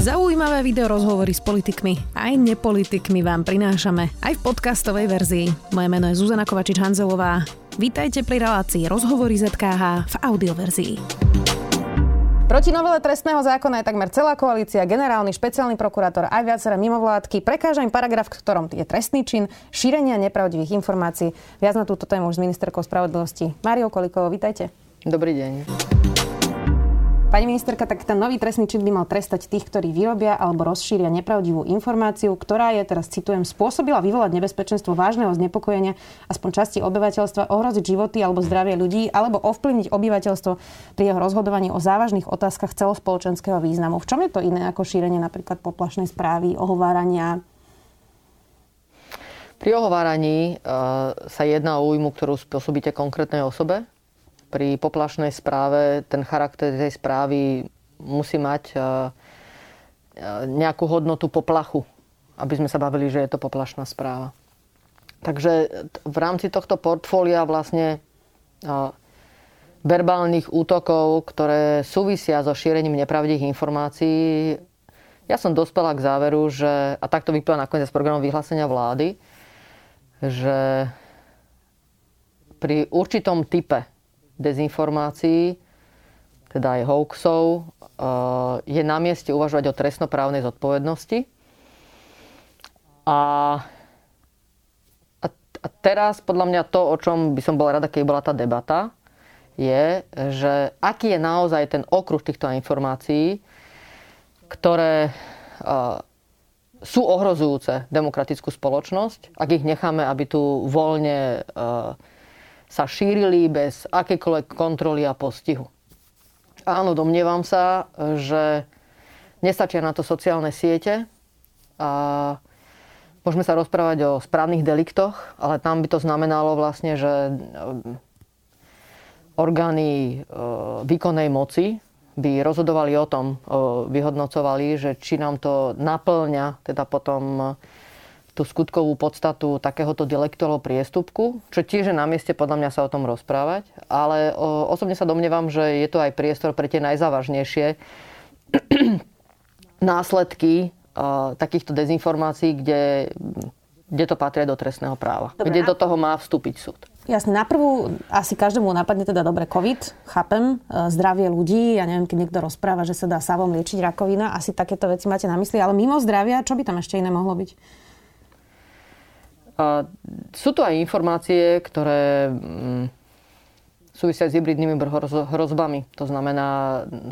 Zaujímavé video rozhovory s politikmi aj nepolitikmi vám prinášame aj v podcastovej verzii. Moje meno je Zuzana Kovačič-Hanzelová. Vítajte pri relácii Rozhovory ZKH v audioverzii. Proti novele trestného zákona je takmer celá koalícia, generálny, špeciálny prokurátor aj viaceré mimovládky. Prekáža im paragraf, v ktorom je trestný čin šírenia nepravdivých informácií. Viac na túto tému už s ministerkou spravodlivosti. Mário Kolikovo, vítajte. Dobrý deň. Pani ministerka, tak ten nový trestný čin by mal trestať tých, ktorí vyrobia alebo rozšíria nepravdivú informáciu, ktorá je, teraz citujem, spôsobila vyvolať nebezpečenstvo vážneho znepokojenia aspoň časti obyvateľstva, ohroziť životy alebo zdravie ľudí, alebo ovplyvniť obyvateľstvo pri jeho rozhodovaní o závažných otázkach celospoločenského významu. V čom je to iné ako šírenie napríklad poplašnej správy, ohovárania, pri ohováraní uh, sa jedná o újmu, ktorú spôsobíte konkrétnej osobe pri poplašnej správe ten charakter tej správy musí mať e, e, nejakú hodnotu poplachu, aby sme sa bavili, že je to poplašná správa. Takže v rámci tohto portfólia vlastne e, verbálnych útokov, ktoré súvisia so šírením nepravdých informácií, ja som dospela k záveru, že, a takto vyplýva nakoniec z programu vyhlásenia vlády, že pri určitom type dezinformácií, teda aj hoaxov, eh, je na mieste uvažovať o trestnoprávnej zodpovednosti. A, a, teraz podľa mňa to, o čom by som bola rada, keď bola tá debata, je, že aký je naozaj ten okruh týchto informácií, ktoré uh, sú ohrozujúce demokratickú spoločnosť, ak ich necháme, aby tu voľne uh, sa šírili bez akékoľvek kontroly a postihu. Áno, domnievam sa, že nestačia na to sociálne siete a môžeme sa rozprávať o správnych deliktoch, ale tam by to znamenalo vlastne, že eh, orgány eh, výkonnej moci by rozhodovali o tom, eh, vyhodnocovali, že či nám to naplňa teda potom tú skutkovú podstatu takéhoto delektového priestupku, čo tiež je na mieste podľa mňa sa o tom rozprávať, ale o, osobne sa domnievam, že je to aj priestor pre tie najzávažnejšie následky uh, takýchto dezinformácií, kde, kde to patrí do trestného práva. Dobre, kde do toho má vstúpiť súd. Jasne, na prvú asi každému napadne teda dobre COVID, chápem, zdravie ľudí, ja neviem, keď niekto rozpráva, že sa dá savom liečiť rakovina, asi takéto veci máte na mysli, ale mimo zdravia, čo by tam ešte iné mohlo byť? A sú tu aj informácie, ktoré mm, súvisia s hybridnými hrozbami. To znamená,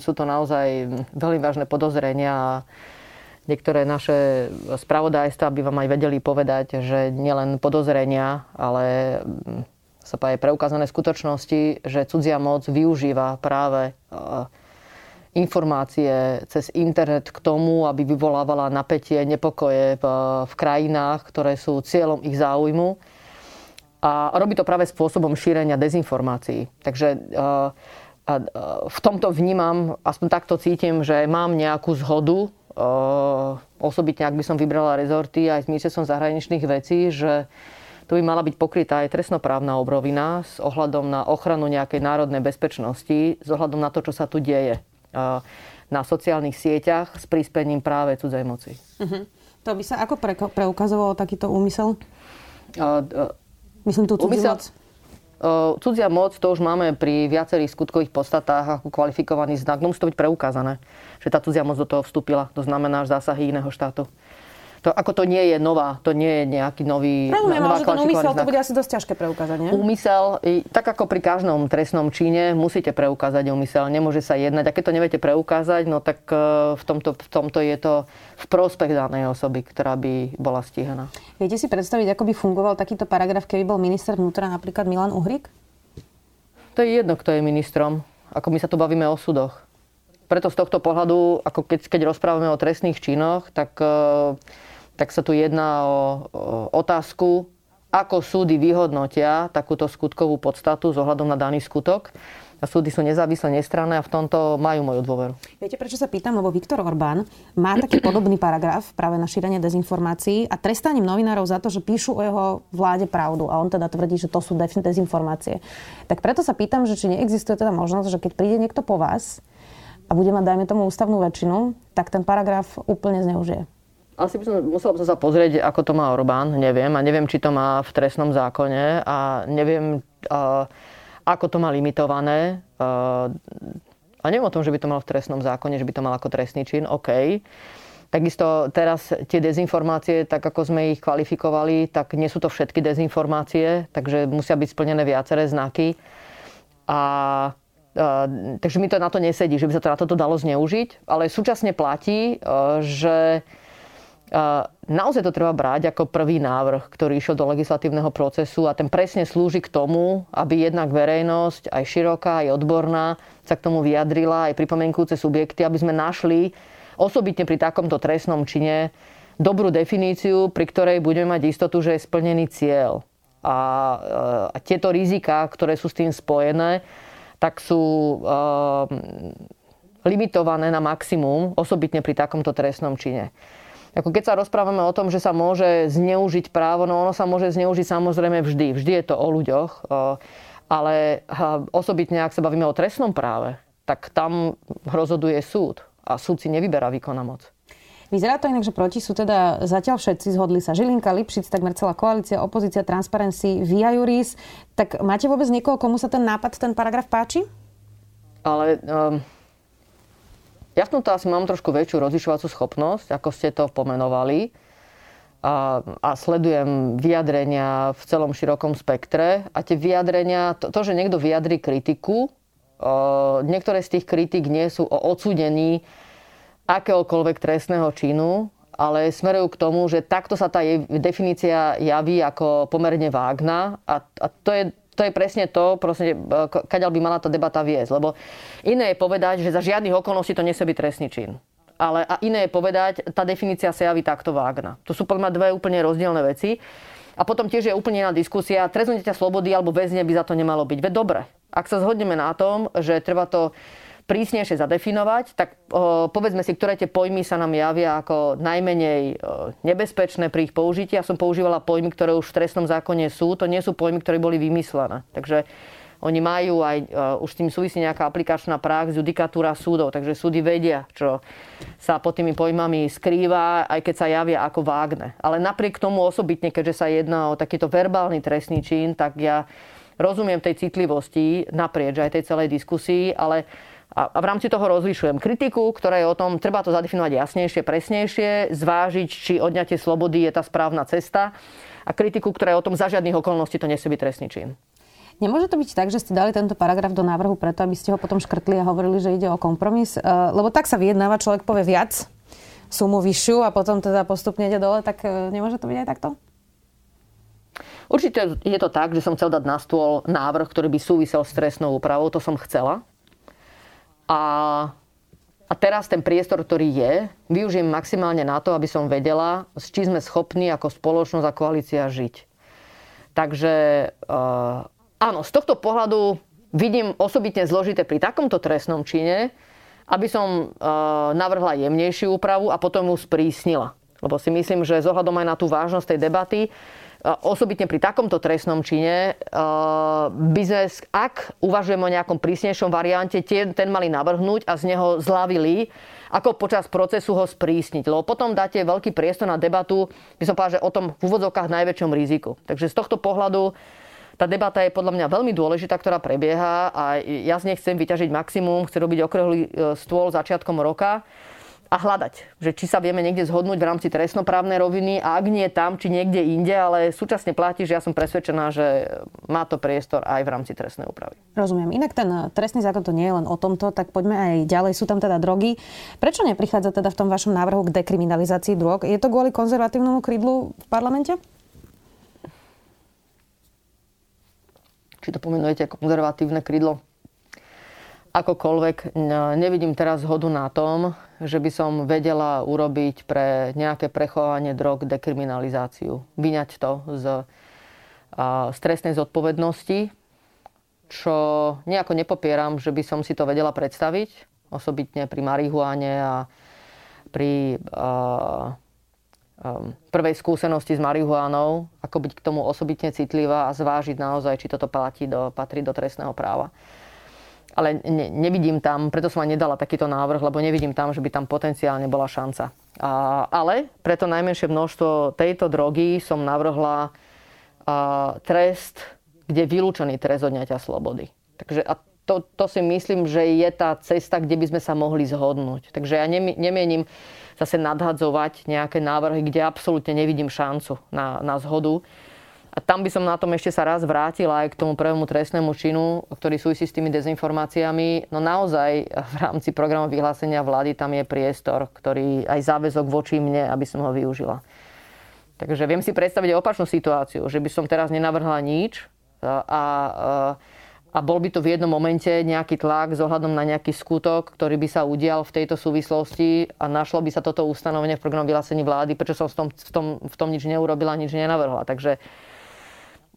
sú to naozaj veľmi vážne podozrenia a niektoré naše spravodajstva by vám aj vedeli povedať, že nielen podozrenia, ale mm, sa aj preukázané skutočnosti, že cudzia moc využíva práve informácie cez internet k tomu, aby vyvolávala napätie, nepokoje v, v krajinách, ktoré sú cieľom ich záujmu. A robí to práve spôsobom šírenia dezinformácií. Takže a, v tomto vnímam, aspoň takto cítim, že mám nejakú zhodu, osobitne ak by som vybrala rezorty aj s ministerstvom zahraničných vecí, že tu by mala byť pokrytá aj trestnoprávna obrovina s ohľadom na ochranu nejakej národnej bezpečnosti, s ohľadom na to, čo sa tu deje na sociálnych sieťach s príspením práve cudzej moci. Uh-huh. To by sa ako pre, preukazovalo takýto úmysel? Uh, uh, Myslím tú cudzí moc. Uh, cudzia moc, to už máme pri viacerých skutkových podstatách ako kvalifikovaný znak. No musí to byť preukázané, že tá cudzia moc do toho vstúpila. To znamená až zásahy iného štátu to, ako to nie je nová, to nie je nejaký nový... Rozumiem, ale že ten úmysel to bude asi dosť ťažké preukázať, nie? Úmysel, tak ako pri každom trestnom čine, musíte preukázať úmysel. Nemôže sa jednať. A keď to neviete preukázať, no tak e, v tomto, v tomto je to v prospech danej osoby, ktorá by bola stíhaná. Viete si predstaviť, ako by fungoval takýto paragraf, keby bol minister vnútra napríklad Milan Uhrik? To je jedno, kto je ministrom. Ako my sa tu bavíme o súdoch. Preto z tohto pohľadu, ako keď, keď rozprávame o trestných činoch, tak uh, tak sa tu jedná o, otázku, ako súdy vyhodnotia takúto skutkovú podstatu z ohľadom na daný skutok. A súdy sú nezávislé, nestranné a v tomto majú moju dôveru. Viete, prečo sa pýtam? Lebo Viktor Orbán má taký podobný paragraf práve na šírenie dezinformácií a trestaním novinárov za to, že píšu o jeho vláde pravdu. A on teda tvrdí, že to sú dezinformácie. Tak preto sa pýtam, že či neexistuje teda možnosť, že keď príde niekto po vás a bude mať, dajme tomu, ústavnú väčšinu, tak ten paragraf úplne zneužije. Asi by som, musel by som sa pozrieť, ako to má Orbán, neviem. A neviem, či to má v trestnom zákone a neviem, uh, ako to má limitované. Uh, a neviem o tom, že by to mal v trestnom zákone, že by to mal ako trestný čin. OK. Takisto teraz tie dezinformácie, tak ako sme ich kvalifikovali, tak nie sú to všetky dezinformácie, takže musia byť splnené viaceré znaky. A Uh, takže mi to na to nesedí, že by sa to na toto dalo zneužiť, ale súčasne platí, uh, že Naozaj to treba brať ako prvý návrh, ktorý išiel do legislatívneho procesu a ten presne slúži k tomu, aby jednak verejnosť, aj široká, aj odborná, sa k tomu vyjadrila, aj pripomienkujúce subjekty, aby sme našli osobitne pri takomto trestnom čine dobrú definíciu, pri ktorej budeme mať istotu, že je splnený cieľ. A, a tieto rizika, ktoré sú s tým spojené, tak sú uh, limitované na maximum, osobitne pri takomto trestnom čine. Ako keď sa rozprávame o tom, že sa môže zneužiť právo, no ono sa môže zneužiť samozrejme vždy. Vždy je to o ľuďoch. Ale osobitne, ak sa bavíme o trestnom práve, tak tam rozhoduje súd. A súd si nevyberá výkona moc. Vyzerá to inak, že proti sú teda zatiaľ všetci, zhodli sa Žilinka, Lipšic, takmer celá koalícia, opozícia, Transparency, Via Juris. Tak máte vôbec niekoho, komu sa ten nápad, ten paragraf páči? Ale um, ja v tomto asi mám trošku väčšiu rozlišovacú schopnosť, ako ste to pomenovali. A, a sledujem vyjadrenia v celom širokom spektre. A tie vyjadrenia, to, to že niekto vyjadri kritiku, o, niektoré z tých kritik nie sú o odsúdení akéhokoľvek trestného činu, ale smerujú k tomu, že takto sa tá definícia javí ako pomerne vágna a, a to je to je presne to, prosím, kaďal by mala tá debata viesť. Lebo iné je povedať, že za žiadnych okolností to nesie byť trestný čin. Ale a iné je povedať, tá definícia sa javí takto vágna. To sú podľa dve úplne rozdielne veci. A potom tiež je úplne iná diskusia. Treznutie ťa slobody alebo väzne by za to nemalo byť. Veď dobre. Ak sa zhodneme na tom, že treba to prísnejšie zadefinovať, tak o, povedzme si, ktoré tie pojmy sa nám javia ako najmenej nebezpečné pri ich použití. Ja som používala pojmy, ktoré už v trestnom zákone sú. To nie sú pojmy, ktoré boli vymyslené. Takže oni majú aj, už s tým súvisí nejaká aplikačná prax, judikatúra súdov, takže súdy vedia, čo sa pod tými pojmami skrýva, aj keď sa javia ako vágne. Ale napriek tomu osobitne, keďže sa jedná o takýto verbálny trestný čin, tak ja rozumiem tej citlivosti naprieč aj tej celej diskusii, ale a, v rámci toho rozlišujem kritiku, ktorá je o tom, treba to zadefinovať jasnejšie, presnejšie, zvážiť, či odňatie slobody je tá správna cesta a kritiku, ktorá je o tom, za žiadnych okolností to nesie byť trestný čin. Nemôže to byť tak, že ste dali tento paragraf do návrhu preto, aby ste ho potom škrtli a hovorili, že ide o kompromis? Eh, lebo tak sa vyjednáva, človek povie viac, sumu vyššiu a potom teda postupne ide dole, tak eh, nemôže to byť aj takto? Určite je to tak, že som chcel dať na stôl návrh, ktorý by súvisel s trestnou úpravou. To som chcela. A, a teraz ten priestor, ktorý je, využijem maximálne na to, aby som vedela, s čím sme schopní ako spoločnosť a koalícia žiť. Takže uh, áno, z tohto pohľadu vidím osobitne zložité pri takomto trestnom čine, aby som uh, navrhla jemnejšiu úpravu a potom ju sprísnila. Lebo si myslím, že zohľadom aj na tú vážnosť tej debaty, osobitne pri takomto trestnom čine by sme, ak uvažujeme o nejakom prísnejšom variante, ten mali navrhnúť a z neho zlavili, ako počas procesu ho sprísniť. Lebo potom dáte veľký priestor na debatu, by som povedal, že o tom v úvodzovkách najväčšom riziku. Takže z tohto pohľadu tá debata je podľa mňa veľmi dôležitá, ktorá prebieha a ja z nej chcem vyťažiť maximum, chcem robiť okrehli e, stôl začiatkom roka a hľadať, že či sa vieme niekde zhodnúť v rámci trestnoprávnej roviny a ak nie tam, či niekde inde, ale súčasne platí, že ja som presvedčená, že má to priestor aj v rámci trestnej úpravy. Rozumiem. Inak ten eh, trestný zákon to nie je len o tomto, tak poďme aj ďalej. Sú tam teda drogy. Prečo neprichádza teda v tom vašom návrhu k dekriminalizácii drog? Je to kvôli konzervatívnemu krídlu v parlamente? Či to pomenujete ako konzervatívne krídlo? Akokoľvek nevidím teraz zhodu na tom, že by som vedela urobiť pre nejaké prechovanie drog dekriminalizáciu. Vyňať to z stresnej zodpovednosti, čo nejako nepopieram, že by som si to vedela predstaviť, osobitne pri marihuane a pri prvej skúsenosti s marihuánou, ako byť k tomu osobitne citlivá a zvážiť naozaj, či toto platí do, patrí do trestného práva. Ale ne, nevidím tam, preto som aj nedala takýto návrh, lebo nevidím tam, že by tam potenciálne bola šanca. A, ale preto najmenšie množstvo tejto drogy som navrhla a, trest, kde je vylúčený trest odňatia slobody. Takže a to, to si myslím, že je tá cesta, kde by sme sa mohli zhodnúť. Takže ja nemienim zase nadhadzovať nejaké návrhy, kde absolútne nevidím šancu na, na zhodu. A tam by som na tom ešte sa raz vrátila aj k tomu prvému trestnému činu, ktorý súvisí s tými dezinformáciami. No naozaj v rámci programu vyhlásenia vlády tam je priestor, ktorý aj záväzok voči mne, aby som ho využila. Takže viem si predstaviť opačnú situáciu, že by som teraz nenavrhla nič a, a a bol by to v jednom momente nejaký tlak s ohľadom na nejaký skutok, ktorý by sa udial v tejto súvislosti a našlo by sa toto ustanovenie v programu vyhlásení vlády, prečo som v tom, v tom, v tom nič neurobila, nič nenavrhla. Takže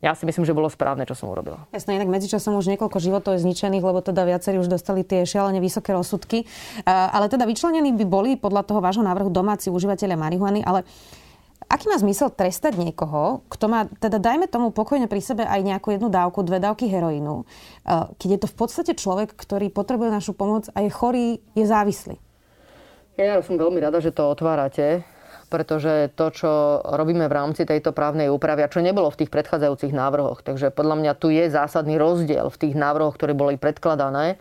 ja si myslím, že bolo správne, čo som urobila. Jasné, inak medzičasom už niekoľko životov je zničených, lebo teda viacerí už dostali tie šialene vysoké rozsudky. Ale teda vyčlenení by boli podľa toho vášho návrhu domáci užívateľia marihuany, ale aký má zmysel trestať niekoho, kto má, teda dajme tomu pokojne pri sebe aj nejakú jednu dávku, dve dávky heroínu, keď je to v podstate človek, ktorý potrebuje našu pomoc a je chorý, je závislý? Ja som veľmi rada, že to otvárate, pretože to, čo robíme v rámci tejto právnej úpravy, a čo nebolo v tých predchádzajúcich návrhoch, takže podľa mňa tu je zásadný rozdiel v tých návrhoch, ktoré boli predkladané,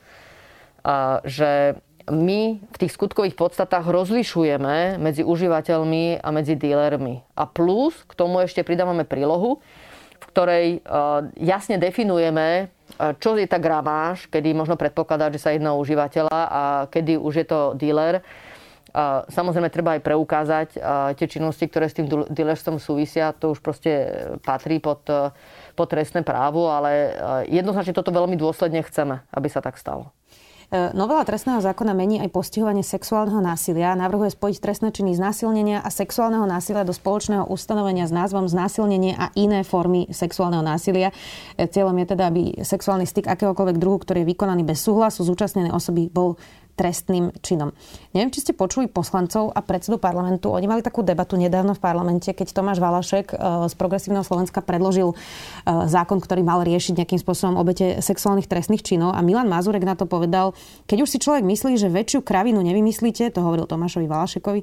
a že my v tých skutkových podstatách rozlišujeme medzi užívateľmi a medzi dílermi. A plus k tomu ešte pridávame prílohu, v ktorej e, jasne definujeme, e, čo je tá gramáž, kedy možno predpokladať, že sa jedná o užívateľa a kedy už je to díler. Samozrejme, treba aj preukázať e, tie činnosti, ktoré s tým dílerstvom súvisia. To už proste patrí pod, pod trestné právo, ale jednoznačne toto veľmi dôsledne chceme, aby sa tak stalo. E, novela trestného zákona mení aj postihovanie sexuálneho násilia. Navrhuje spojiť trestné činy znásilnenia a sexuálneho násilia do spoločného ustanovenia s názvom znásilnenie a iné formy sexuálneho násilia. E, cieľom je teda, aby sexuálny styk akéhokoľvek druhu, ktorý je vykonaný bez súhlasu zúčastnenej osoby, bol trestným činom. Neviem, či ste počuli poslancov a predsedu parlamentu. Oni mali takú debatu nedávno v parlamente, keď Tomáš Valašek e, z Progresívneho Slovenska predložil e, zákon, ktorý mal riešiť nejakým spôsobom obete sexuálnych trestných činov. A Milan Mazurek na to povedal, keď už si človek myslí, že väčšiu kravinu nevymyslíte, to hovoril Tomášovi Valašekovi,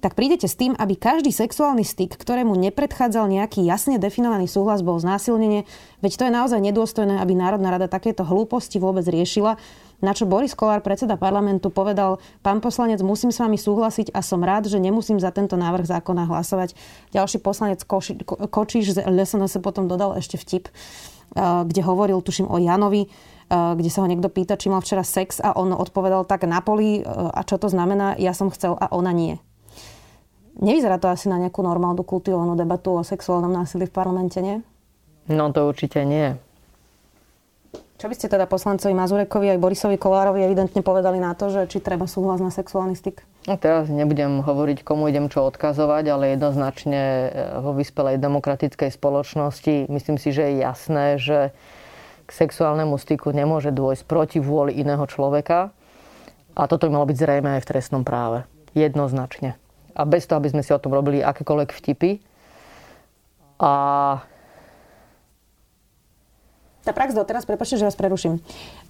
tak prídete s tým, aby každý sexuálny styk, ktorému nepredchádzal nejaký jasne definovaný súhlas, bol znásilnenie. Veď to je naozaj nedôstojné, aby Národná rada takéto hlúposti vôbec riešila. Na čo Boris Kolár, predseda parlamentu, povedal, pán poslanec, musím s vami súhlasiť a som rád, že nemusím za tento návrh zákona hlasovať. Ďalší poslanec Koši, Kočiš z LSNS potom dodal ešte vtip, kde hovoril, tuším, o Janovi, kde sa ho niekto pýta, či mal včera sex a on odpovedal tak na poli a čo to znamená, ja som chcel a ona nie. Nevyzerá to asi na nejakú normálnu kultivovanú debatu o sexuálnom násilí v parlamente, nie? No to určite nie. Čo by ste teda poslancovi Mazurekovi aj Borisovi Kolárovi evidentne povedali na to, že či treba súhlas na sexuálny styk? No teraz nebudem hovoriť, komu idem čo odkazovať, ale jednoznačne e, vo vyspelej demokratickej spoločnosti myslím si, že je jasné, že k sexuálnemu styku nemôže dôjsť proti vôli iného človeka. A toto by malo byť zrejme aj v trestnom práve. Jednoznačne. A bez toho, aby sme si o tom robili akékoľvek vtipy. A tá prax doteraz, prepáčte, že vás preruším,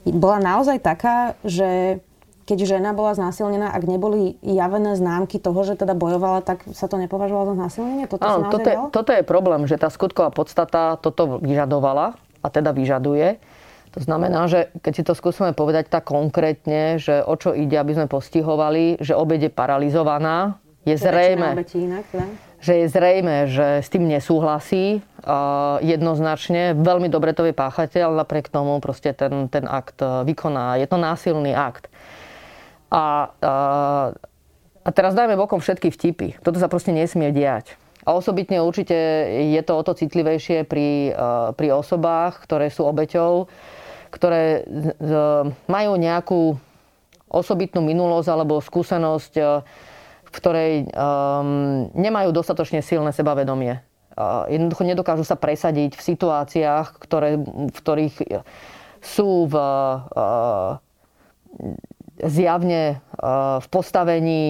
bola naozaj taká, že keď žena bola znásilnená, ak neboli javené známky toho, že teda bojovala, tak sa to nepovažovalo za znásilnenie? Toto, Áno, toto, je, toto je problém, že tá skutková podstata toto vyžadovala a teda vyžaduje. To znamená, že keď si to skúsime povedať tak konkrétne, že o čo ide, aby sme postihovali, že obed je paralizovaná, je zrejme, inak, že je zrejme, že s tým nesúhlasí jednoznačne. Veľmi dobre to vie páchateľ, ale napriek tomu proste ten, ten akt e, vykoná. Je to násilný akt. A, a, a teraz dajme bokom všetky vtipy. Toto sa proste nesmie diať. A osobitne určite je to o to citlivejšie pri, e, pri osobách, ktoré sú obeťou, ktoré majú nejakú osobitnú minulosť alebo skúsenosť v ktorej um, nemajú dostatočne silné sebavedomie. Uh, jednoducho nedokážu sa presadiť v situáciách, ktoré, v ktorých sú v, uh, zjavne uh, v postavení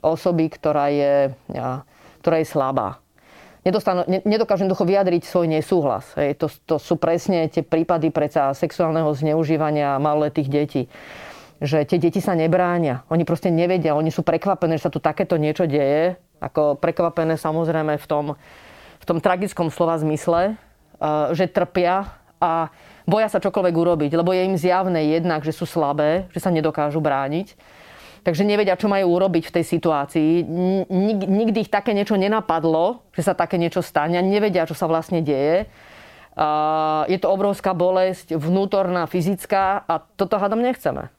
osoby, ktorá je, uh, ktorá je slabá. nedostanú, ne, nedokážu jednoducho vyjadriť svoj nesúhlas. Hej. To, to sú presne tie prípady predsa sexuálneho zneužívania maloletých detí že tie deti sa nebránia. Oni proste nevedia, oni sú prekvapené, že sa tu takéto niečo deje. Ako prekvapené samozrejme v tom, v tom tragickom slova zmysle, eh, že trpia a boja sa čokoľvek urobiť, lebo je im zjavné jednak, že sú slabé, že sa nedokážu brániť. Takže nevedia, čo majú urobiť v tej situácii. Nik, nikdy ich také niečo nenapadlo, že sa také niečo stane. Nevedia, čo sa vlastne deje. Je to obrovská bolesť, vnútorná, fyzická a toto hádam nechceme.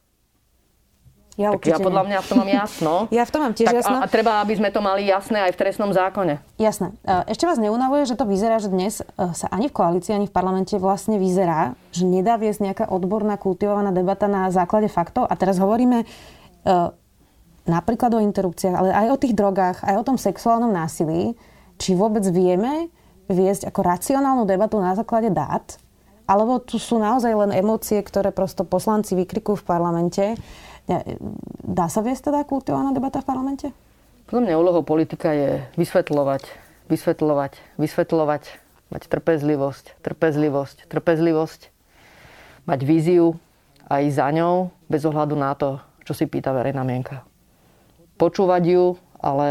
Ja, tak ja podľa mňa v tom mám jasno. ja v tom mám tiež tak jasno. A, a treba, aby sme to mali jasné aj v trestnom zákone. Jasné. Ešte vás neunavuje, že to vyzerá, že dnes e, sa ani v koalícii, ani v parlamente vlastne vyzerá, že nedá viesť nejaká odborná, kultivovaná debata na základe faktov. A teraz hovoríme uh, napríklad o interrupciách, ale aj o tých drogách, aj o tom sexuálnom násilí. Či vôbec vieme viesť ako racionálnu debatu na základe dát, alebo tu sú naozaj len emócie, ktoré prosto poslanci vykrikujú v parlamente Dá sa viesť teda kultivovaná debata v parlamente? Podľa mňa úlohou politika je vysvetľovať, vysvetľovať, vysvetľovať, mať trpezlivosť, trpezlivosť, trpezlivosť, mať víziu a ísť za ňou bez ohľadu na to, čo si pýta verejná mienka. Počúvať ju, ale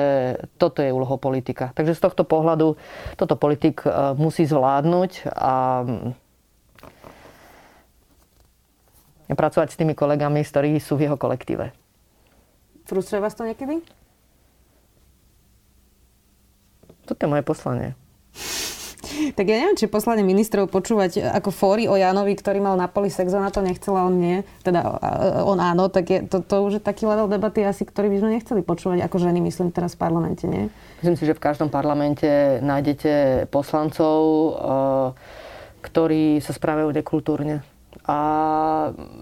toto je úlohou politika. Takže z tohto pohľadu toto politik e, musí zvládnuť a pracovať s tými kolegami, s ktorí sú v jeho kolektíve. Frustruje vás to niekedy? Toto je moje poslanie. Tak ja neviem, či poslanie ministrov počúvať ako fóry o Janovi, ktorý mal na poli sex, ona to nechcela, on nie. Teda on áno, tak je, to, to už je taký level debaty asi, ktorý by sme nechceli počúvať ako ženy, myslím teraz v parlamente, nie? Myslím si, že v každom parlamente nájdete poslancov, ktorí sa správajú nekultúrne a,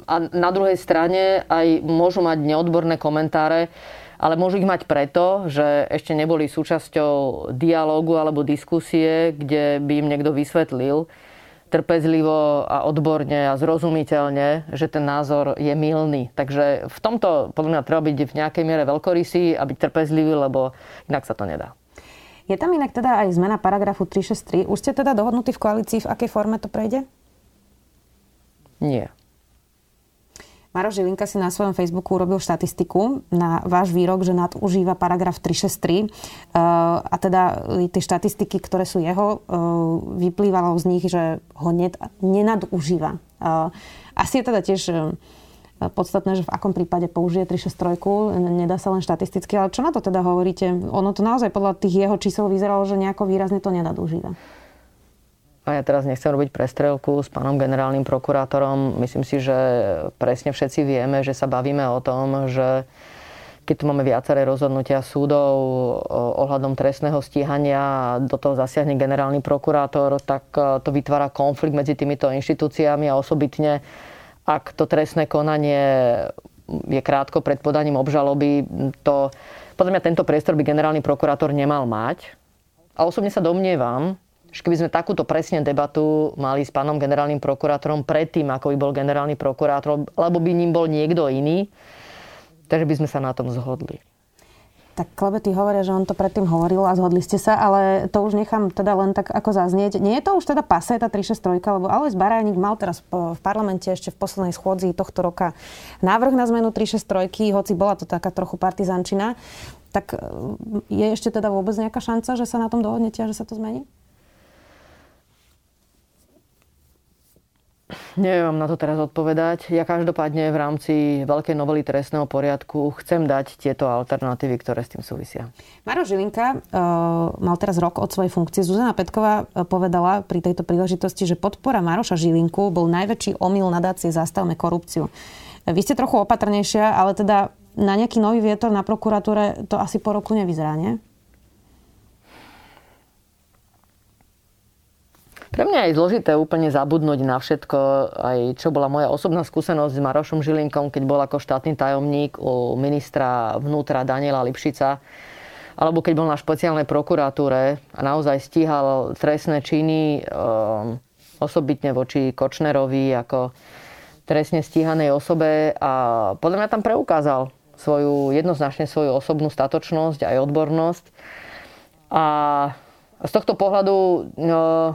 a na druhej strane aj môžu mať neodborné komentáre, ale môžu ich mať preto, že ešte neboli súčasťou dialógu alebo diskusie, kde by im niekto vysvetlil trpezlivo a odborne a zrozumiteľne, že ten názor je milný. Takže v tomto podľa mňa treba byť v nejakej miere veľkorysý a byť trpezlivý, lebo inak sa to nedá. Je tam inak teda aj zmena paragrafu 363. Už ste teda dohodnutí v koalícii, v akej forme to prejde? Nie. Maro Žilinka si na svojom Facebooku urobil štatistiku na váš výrok, že nadužíva paragraf 363. Uh, a teda tie štatistiky, ktoré sú jeho, uh, vyplývalo z nich, že ho nenadužíva. Asi je teda tiež podstatné, že v akom prípade použije 363, nedá sa len štatisticky, ale čo na to teda hovoríte? Ono to naozaj podľa tých jeho čísel vyzeralo, že nejako výrazne to nenadužíva a ja teraz nechcem robiť prestrelku s pánom generálnym prokurátorom. Myslím si, že presne všetci vieme, že sa bavíme o tom, že keď tu máme viaceré rozhodnutia súdov ohľadom trestného stíhania a do toho zasiahne generálny prokurátor, tak e, to vytvára konflikt medzi týmito inštitúciami a osobitne, ak to trestné konanie je krátko pred podaním obžaloby, to podľa mňa tento priestor by generálny prokurátor nemal mať. A osobne sa domnievam, že keby sme takúto presne debatu mali s pánom generálnym prokurátorom predtým, ako by bol generálny prokurátor, alebo by ním bol niekto iný, takže by sme sa na tom zhodli. Tak klebety hovoria, že on to predtým hovoril a zhodli ste sa, ale to už nechám teda len tak ako zaznieť. Nie je to už teda pase, tá 363, lebo Alois Barajník mal teraz v parlamente ešte v poslednej schôdzi tohto roka návrh na zmenu 363, hoci bola to taká trochu partizančina. Tak je ešte teda vôbec nejaká šanca, že sa na tom dohodnete a že sa to zmení? Neviem vám na to teraz odpovedať. Ja každopádne v rámci veľkej novely trestného poriadku chcem dať tieto alternatívy, ktoré s tým súvisia. Maro Žilinka uh, mal teraz rok od svojej funkcie. Zuzana Petková uh, povedala pri tejto príležitosti, že podpora Maroša Žilinku bol najväčší omyl nadácie Zastavme korupciu. Vy ste trochu opatrnejšia, ale teda na nejaký nový vietor na prokuratúre to asi po roku nevyzerá, nie? Pre mňa je zložité úplne zabudnúť na všetko, aj čo bola moja osobná skúsenosť s Marošom Žilinkom, keď bol ako štátny tajomník u ministra vnútra Daniela Lipšica, alebo keď bol na špeciálnej prokuratúre a naozaj stíhal trestné činy um, osobitne voči Kočnerovi ako trestne stíhanej osobe a podľa mňa tam preukázal svoju, jednoznačne svoju osobnú statočnosť aj odbornosť. A z tohto pohľadu no,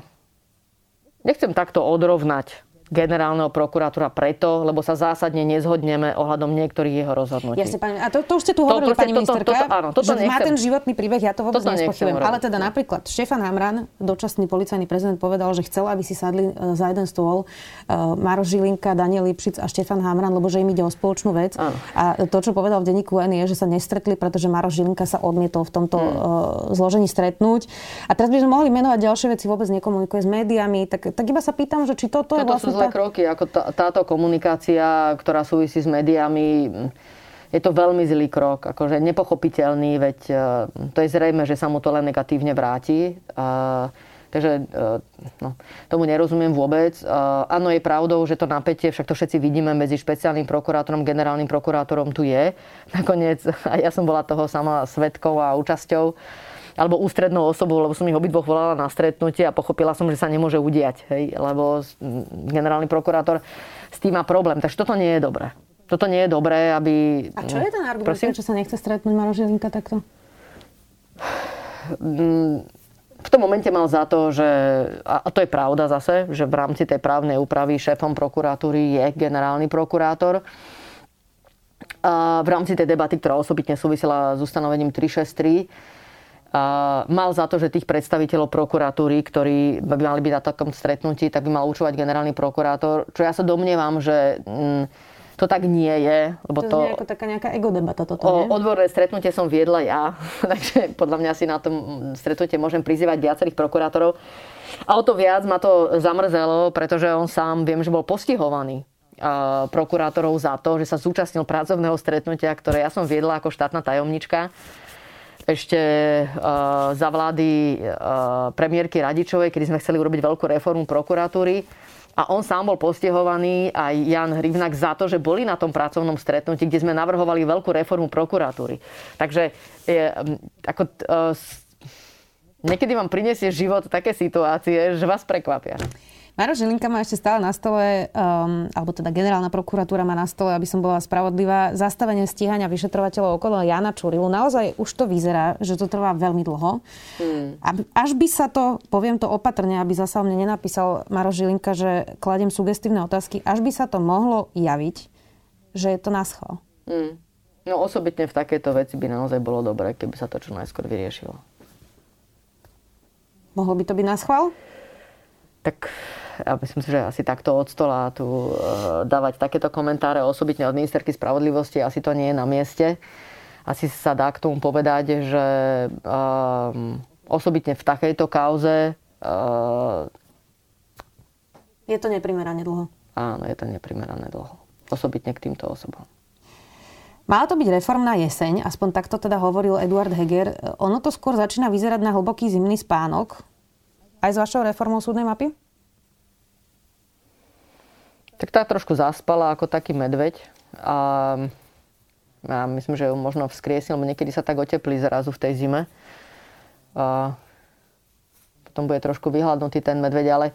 nechcem takto odrovnať generálneho prokurátora preto, lebo sa zásadne nezhodneme ohľadom niektorých jeho rozhodnutí. Jasne, pani, a to, to už ste tu hovorili, to, pani toto, ministerka, toto, áno, toto že nechcem, má ten životný príbeh, ja to vôbec nespochybujem. Ale teda napríklad Štefan Hamran, dočasný policajný prezident, povedal, že chcel, aby si sadli e, za jeden stôl uh, Maro Žilinka, Daniel Lipšic a Štefan Hamran, lebo že im ide o spoločnú vec. Áno. A to, čo povedal v denníku N, je, že sa nestretli, pretože Maro Žilinka sa odmietol v tomto hmm. uh, zložení stretnúť. A teraz by sme mohli menovať ďalšie veci, vôbec nekomunikuje s médiami, tak, tak iba sa pýtam, že či toto, to je vlastne tá... kroky, ako tá, táto komunikácia, ktorá súvisí s médiami, je to veľmi zlý krok, akože nepochopiteľný, veď uh, to je zrejme, že sa mu to len negatívne vráti. Uh, takže uh, no, tomu nerozumiem vôbec. Áno, je pravdou, že to napätie, však to všetci vidíme medzi špeciálnym prokurátorom, generálnym prokurátorom tu je. Nakoniec aj ja som bola toho sama svetkou a účasťou alebo ústrednou osobou, lebo som ich obidvoch volala na stretnutie a pochopila som, že sa nemôže udiať, hej, lebo generálny prokurátor s tým má problém. Takže toto nie je dobré. Toto nie je dobré, aby... A čo je ten argument, Prosím? prečo sa nechce stretnúť Maro Žilinka takto? V tom momente mal za to, že, a to je pravda zase, že v rámci tej právnej úpravy šéfom prokuratúry je generálny prokurátor. A v rámci tej debaty, ktorá osobitne súvisela s ustanovením 363, mal za to, že tých predstaviteľov prokuratúry, ktorí by mali byť na takom stretnutí, tak by mal učovať generálny prokurátor. Čo ja sa domnievam, že mm, to tak nie je. Lebo to, to je ako taká nejaká ego debata toto, o, nie? Odborné stretnutie som viedla ja, takže podľa mňa si na tom stretnutie môžem prizývať viacerých prokurátorov. A o to viac ma to zamrzelo, pretože on sám, viem, že bol postihovaný prokurátorov za to, že sa zúčastnil pracovného stretnutia, ktoré ja som viedla ako štátna tajomnička ešte uh, za vlády uh, premiérky Radičovej, kedy sme chceli urobiť veľkú reformu prokuratúry. A on sám bol postihovaný, aj Jan Hrivnak, za to, že boli na tom pracovnom stretnutí, kde sme navrhovali veľkú reformu prokuratúry. Takže je, ako, uh, niekedy vám prinesie život také situácie, že vás prekvapia. Maro Žilinka má ešte stále na stole, um, alebo teda generálna prokuratúra má na stole, aby som bola spravodlivá, zastavenie stíhania vyšetrovateľov okolo Jana Čurilu. Naozaj už to vyzerá, že to trvá veľmi dlho. Hmm. Až by sa to, poviem to opatrne, aby zasa mne nenapísal Maro Žilinka, že kladem sugestívne otázky, až by sa to mohlo javiť, že je to na schvál. Hmm. No osobitne v takejto veci by naozaj bolo dobré, keby sa to čo najskôr vyriešilo. Mohlo by to byť na schvál? Tak ja myslím si, že asi takto od stola tu uh, dávať takéto komentáre osobitne od ministerky spravodlivosti, asi to nie je na mieste. Asi sa dá k tomu povedať, že um, osobitne v takejto kauze uh, je to neprimerane dlho. Áno, je to neprimerane dlho. Osobitne k týmto osobom. Mala to byť reformná jeseň, aspoň takto teda hovoril Eduard Heger. Ono to skôr začína vyzerať na hlboký zimný spánok. Aj s vašou reformou súdnej mapy? tak tá trošku zaspala ako taký medveď. A ja myslím, že ju možno vzkriesil, lebo niekedy sa tak oteplí zrazu v tej zime. A potom bude trošku vyhľadnutý ten medveď, ale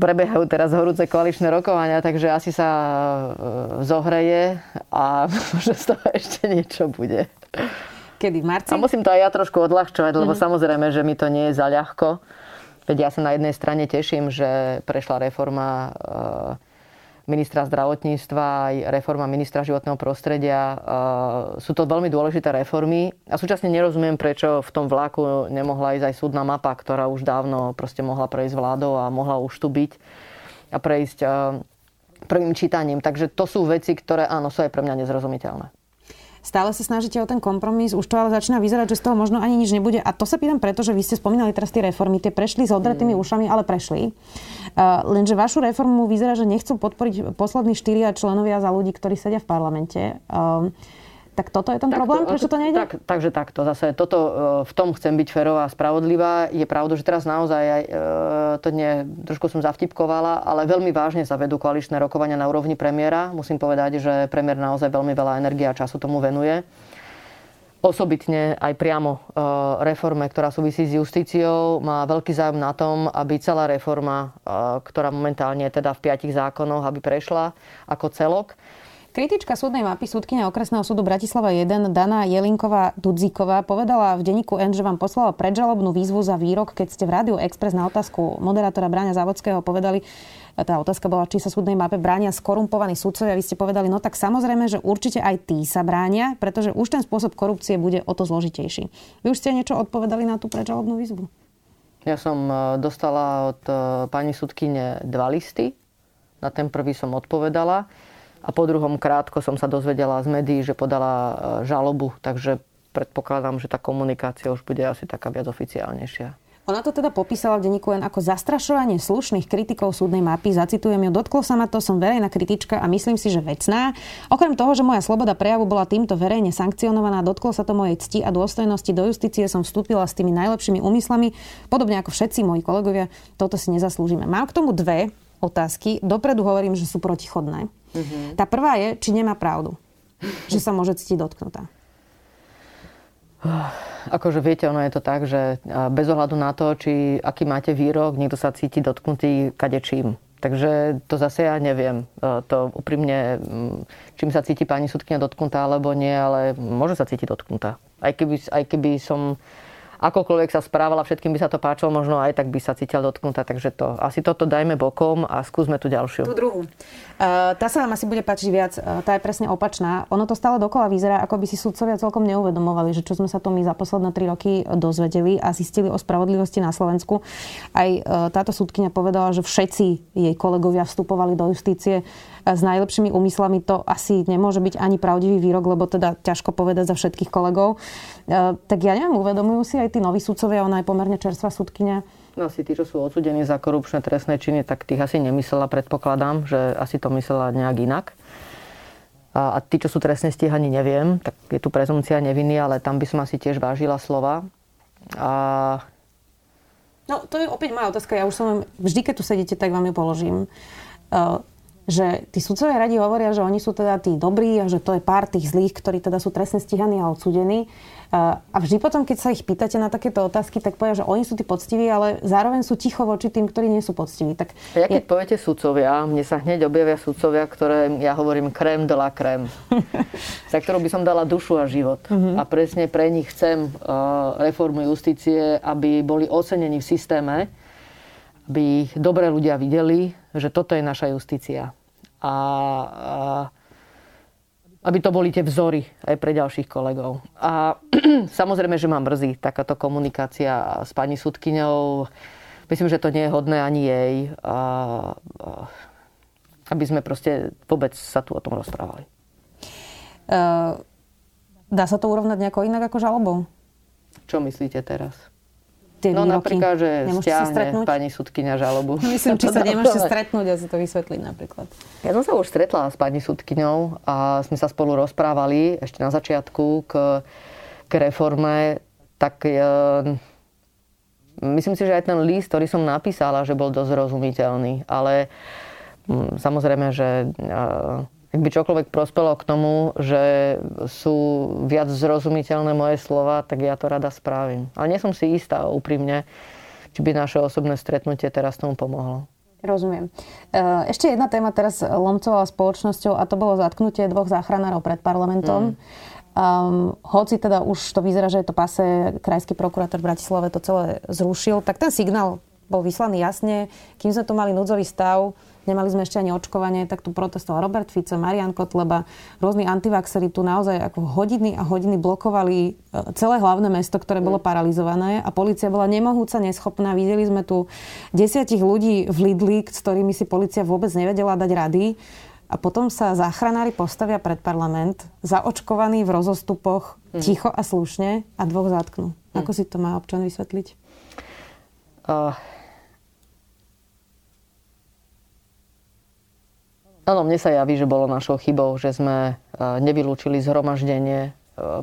prebiehajú teraz horúce koaličné rokovania, takže asi sa e, zohreje a možno z toho ešte niečo bude. Kedy? V marci? A musím to aj ja trošku odľahčovať, lebo mm-hmm. samozrejme, že mi to nie je zaľahko. Veď ja sa na jednej strane teším, že prešla reforma eh, ministra zdravotníctva aj reforma ministra životného prostredia. Eh, sú to veľmi dôležité reformy a súčasne nerozumiem, prečo v tom vlaku nemohla ísť aj súdna mapa, ktorá už dávno proste mohla prejsť vládou a mohla už tu byť a prejsť eh, prvým čítaním. Takže to sú veci, ktoré áno, sú aj pre mňa nezrozumiteľné. Stále sa snažíte o ten kompromis, už to ale začína vyzerať, že z toho možno ani nič nebude. A to sa pýtam preto, že vy ste spomínali teraz tie reformy, tie prešli s odretými mm. ušami, ale prešli. Uh, lenže vašu reformu vyzerá, že nechcú podporiť poslední štyria členovia za ľudí, ktorí sedia v parlamente. Uh, tak toto je ten tak, problém? Prečo to nejde? Tak, takže takto. Zase toto, e, v tom chcem byť ferová a spravodlivá. Je pravda, že teraz naozaj aj, e, to nie, trošku som zavtipkovala, ale veľmi vážne sa vedú koaličné rokovania na úrovni premiéra. Musím povedať, že premiér naozaj veľmi veľa energie a času tomu venuje. Osobitne aj priamo e, reforme, ktorá súvisí s justíciou, má veľký záujem na tom, aby celá reforma, ktorá momentálne je teda v piatich zákonoch, aby prešla ako celok Kritička súdnej mapy súdkynia okresného súdu Bratislava 1 Dana Jelinková Dudzíková povedala v denníku N, že vám poslala predžalobnú výzvu za výrok, keď ste v Rádiu Express na otázku moderátora Bráňa Závodského povedali, tá otázka bola, či sa súdnej mape bránia skorumpovaní sudcovia. Vy ste povedali, no tak samozrejme, že určite aj tí sa bránia, pretože už ten spôsob korupcie bude o to zložitejší. Vy už ste niečo odpovedali na tú predžalobnú výzvu? Ja som e, dostala od e, pani sudkyne dva listy. Na ten prvý som odpovedala a po druhom krátko som sa dozvedela z médií, že podala e, žalobu, takže predpokladám, že tá komunikácia už bude asi taká viac oficiálnejšia. Ona to teda popísala v denníku len ako zastrašovanie slušných kritikov súdnej mapy. Zacitujem ju, dotklo sa ma to, som verejná kritička a myslím si, že vecná. Okrem toho, že moja sloboda prejavu bola týmto verejne sankcionovaná, dotklo sa to mojej cti a dôstojnosti. Do justície som vstúpila s tými najlepšími úmyslami, podobne ako všetci moji kolegovia. Toto si nezaslúžime. Mám k tomu dve otázky. Dopredu hovorím, že sú protichodné. Mm-hmm. Tá prvá je, či nemá pravdu. Že sa môže cítiť dotknutá. Akože viete, ono je to tak, že bez ohľadu na to, či aký máte výrok, niekto sa cíti dotknutý kadečím. Takže to zase ja neviem. To úprimne, čím sa cíti pani sudkynia dotknutá alebo nie, ale môže sa cítiť dotknutá. Aj keby, aj keby som akokoľvek sa správala, všetkým by sa to páčilo, možno aj tak by sa cítila dotknutá. Takže to, asi toto dajme bokom a skúsme tu ďalšiu. Tú druhú. Uh, tá sa vám asi bude páčiť viac. Uh, tá je presne opačná. Ono to stále dokola vyzerá, ako by si sudcovia celkom neuvedomovali, že čo sme sa to my za posledné tri roky dozvedeli a zistili o spravodlivosti na Slovensku. Aj uh, táto súdkynia povedala, že všetci jej kolegovia vstupovali do justície s najlepšími úmyslami, to asi nemôže byť ani pravdivý výrok, lebo teda ťažko povedať za všetkých kolegov. E, tak ja neviem, uvedomujú si aj tí noví sudcovia, ona je pomerne čerstvá sudkynia. No asi tí, čo sú odsudení za korupčné trestné činy, tak tých asi nemyslela, predpokladám, že asi to myslela nejak inak. A, a tí, čo sú trestne stíhaní, neviem, tak je tu prezumcia neviny, ale tam by som asi tiež vážila slova. A... No, to je opäť moja otázka. Ja už som vždy, keď tu sedíte, tak vám ju položím. Uh, že tí sudcovia radi hovoria, že oni sú teda tí dobrí a že to je pár tých zlých, ktorí teda sú trestne stíhaní a odsudení. A vždy potom, keď sa ich pýtate na takéto otázky, tak povedia, že oni sú tí poctiví, ale zároveň sú ticho voči tým, ktorí nie sú poctiví. Tak ja keď je... poviete sudcovia, mne sa hneď objavia sudcovia, ktoré ja hovorím krém de la krém, za ktorú by som dala dušu a život. Uh-huh. A presne pre nich chcem uh, reformu justície, aby boli ocenení v systéme, aby ich dobré ľudia videli, že toto je naša justícia. A, a aby to boli tie vzory aj pre ďalších kolegov. A samozrejme, že ma mrzí takáto komunikácia s pani sudkyňou. Myslím, že to nie je hodné ani jej. A, a, aby sme proste vôbec sa tu o tom rozprávali. Uh, dá sa to urovnať nejako inak ako žalobou? Čo myslíte teraz? Tie No výroky. napríklad, že stiahne pani sudkynia žalobu. Myslím, či sa nemôžete stretnúť a si to vysvetliť napríklad. Ja som sa už stretla s pani sudkyňou a sme sa spolu rozprávali ešte na začiatku k, k reforme. Tak e, myslím si, že aj ten list, ktorý som napísala, že bol dosť rozumiteľný. Ale m, mm, samozrejme, že e, ak by čokoľvek prospelo k tomu, že sú viac zrozumiteľné moje slova, tak ja to rada spravím. Ale nie som si istá úprimne, či by naše osobné stretnutie teraz tomu pomohlo. Rozumiem. E, ešte jedna téma teraz lomcovala spoločnosťou a to bolo zatknutie dvoch záchranárov pred parlamentom. Mm. Um, hoci teda už to vyzerá, že je to pase, krajský prokurátor v Bratislave to celé zrušil, tak ten signál bol vyslaný jasne. Kým sme tu mali núdzový stav, nemali sme ešte ani očkovanie, tak tu protestoval Robert Fico, Marian Kotleba, rôzni antivaxery tu naozaj ako hodiny a hodiny blokovali e, celé hlavné mesto, ktoré bolo paralizované a policia bola nemohúca, neschopná. Videli sme tu desiatich ľudí v Lidli, s ktorými si policia vôbec nevedela dať rady. A potom sa záchranári postavia pred parlament, zaočkovaní v rozostupoch, mm. ticho a slušne a dvoch zatknú. Ako si to má občan vysvetliť? Uh, Áno, mne sa javí, že bolo našou chybou, že sme e, nevylúčili zhromaždenie e,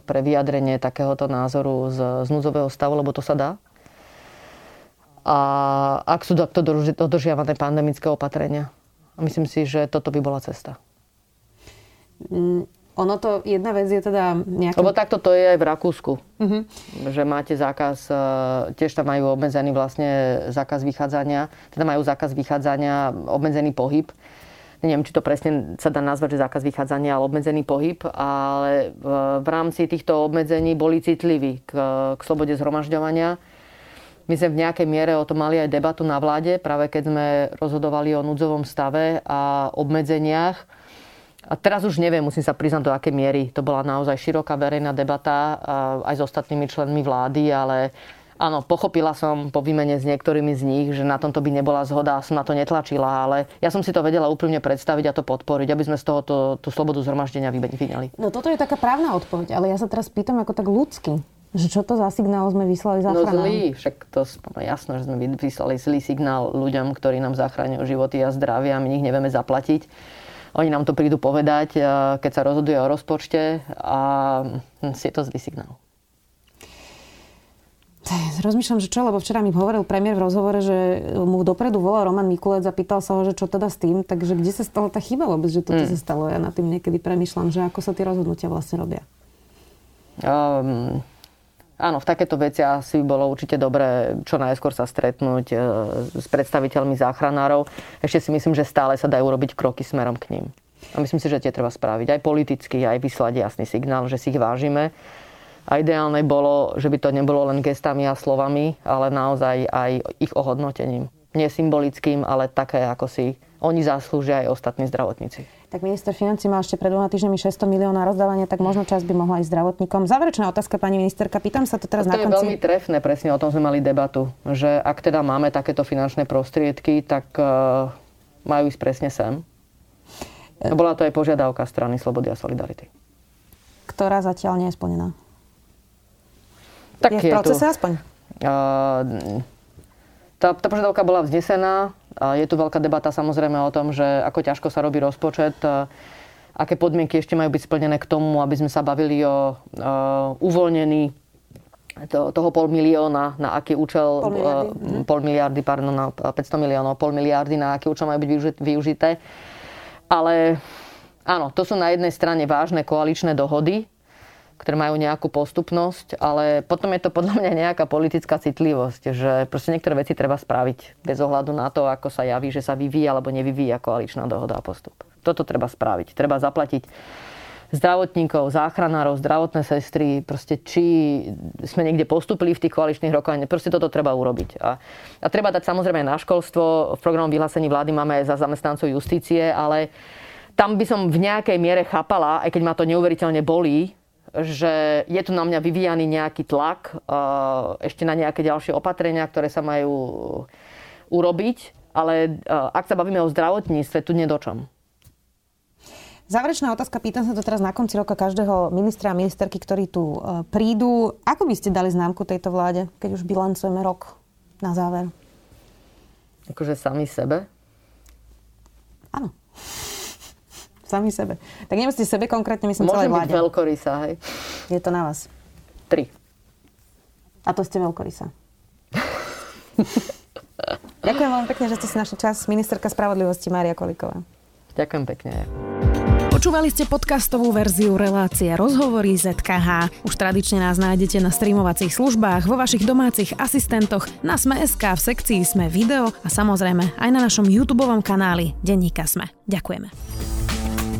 pre vyjadrenie takéhoto názoru z, z núdzového stavu, lebo to sa dá. A ak sú takto dodržiavané pandemické opatrenia. Myslím si, že toto by bola cesta. Mm, ono to, jedna vec je teda nejaký... Lebo takto to je aj v Rakúsku. Uh-huh. Že máte zákaz, e, tiež tam majú obmedzený vlastne zákaz vychádzania, teda majú zákaz vychádzania, obmedzený pohyb neviem, či to presne sa dá nazvať, že zákaz vychádzania, ale obmedzený pohyb, ale v, v rámci týchto obmedzení boli citliví k, k slobode zhromažďovania. My sme v nejakej miere o tom mali aj debatu na vláde, práve keď sme rozhodovali o núdzovom stave a obmedzeniach. A teraz už neviem, musím sa priznať, do akej miery. To bola naozaj široká verejná debata aj s ostatnými členmi vlády, ale Áno, pochopila som po výmene s niektorými z nich, že na tomto by nebola zhoda som na to netlačila, ale ja som si to vedela úprimne predstaviť a to podporiť, aby sme z toho tú slobodu zhromaždenia vyňali. No toto je taká právna odpoveď, ale ja sa teraz pýtam ako tak ľudsky. Že čo to za signál sme vyslali záchranárom? No zlý, však to no, jasné, že sme vyslali zlý signál ľuďom, ktorí nám zachránia životy a zdravia a my ich nevieme zaplatiť. Oni nám to prídu povedať, keď sa rozhoduje o rozpočte a hm, je to zlý signál. Rozmýšľam, že čo, lebo včera mi hovoril premiér v rozhovore, že mu dopredu volal Roman Mikulec a pýtal sa ho, že čo teda s tým, takže kde sa stala tá chyba vôbec, že toto mm. sa stalo. Ja na tým niekedy premýšľam, že ako sa tie rozhodnutia vlastne robia. Um, áno, v takéto veci asi bolo určite dobré čo najskôr sa stretnúť uh, s predstaviteľmi záchranárov. Ešte si myslím, že stále sa dajú robiť kroky smerom k ním. A myslím si, že tie treba spraviť aj politicky, aj vyslať jasný signál, že si ich vážime a ideálne bolo, že by to nebolo len gestami a slovami, ale naozaj aj ich ohodnotením. Nie symbolickým, ale také, ako si oni zaslúžia aj ostatní zdravotníci. Tak minister financí má ešte pred dvoma týždňami 600 miliónov na rozdávanie, tak možno čas by mohla aj zdravotníkom. Záverečná otázka, pani ministerka, pýtam sa to teraz to na konci. To je veľmi trefné, presne o tom sme mali debatu, že ak teda máme takéto finančné prostriedky, tak uh, majú ísť presne sem. Bola to aj požiadavka strany Slobody a Solidarity. Ktorá zatiaľ nie je splnená. Tak je v procese tu, aspoň? Uh, tá, tá požiadavka bola vznesená. Uh, je tu veľká debata samozrejme o tom, že ako ťažko sa robí rozpočet, uh, aké podmienky ešte majú byť splnené k tomu, aby sme sa bavili o uh, uvoľnení to, toho pol milióna, na aký účel, pol miliardy, uh, pol miliardy pardon, na 500 miliónov, pol miliardy, na aký účel majú byť využité. Ale áno, to sú na jednej strane vážne koaličné dohody, ktoré majú nejakú postupnosť, ale potom je to podľa mňa nejaká politická citlivosť, že proste niektoré veci treba spraviť bez ohľadu na to, ako sa javí, že sa vyvíja alebo nevyvíja koaličná dohoda a postup. Toto treba spraviť. Treba zaplatiť zdravotníkov, záchranárov, zdravotné sestry, proste či sme niekde postupili v tých koaličných rokovaniach, proste toto treba urobiť. A, a treba dať samozrejme na školstvo, v programu vyhlásení vlády máme aj za zamestnancov justície, ale tam by som v nejakej miere chápala, aj keď ma to neuveriteľne bolí, že je tu na mňa vyvíjaný nejaký tlak ešte na nejaké ďalšie opatrenia, ktoré sa majú urobiť, ale ak sa bavíme o zdravotníctve, tu nedočom. Záverečná otázka, pýtam sa to teraz na konci roka každého ministra a ministerky, ktorí tu e, prídu. Ako by ste dali známku tejto vláde, keď už bilancujeme rok na záver? Akože sami sebe? Áno. Sami sebe. Tak nemyslíte sebe konkrétne, myslím Môžem celej vláde. byť veľkorysa, hej? Je to na vás. Tri. A to ste veľkorysa. Ďakujem veľmi pekne, že ste si našli čas. Ministerka spravodlivosti Mária Koliková. Ďakujem pekne. Počúvali ste podcastovú verziu relácie Rozhovory ZKH. Už tradične nás nájdete na streamovacích službách, vo vašich domácich asistentoch, na Sme.sk, v sekcii Sme video a samozrejme aj na našom YouTube kanáli Denníka Sme. Ďakujeme.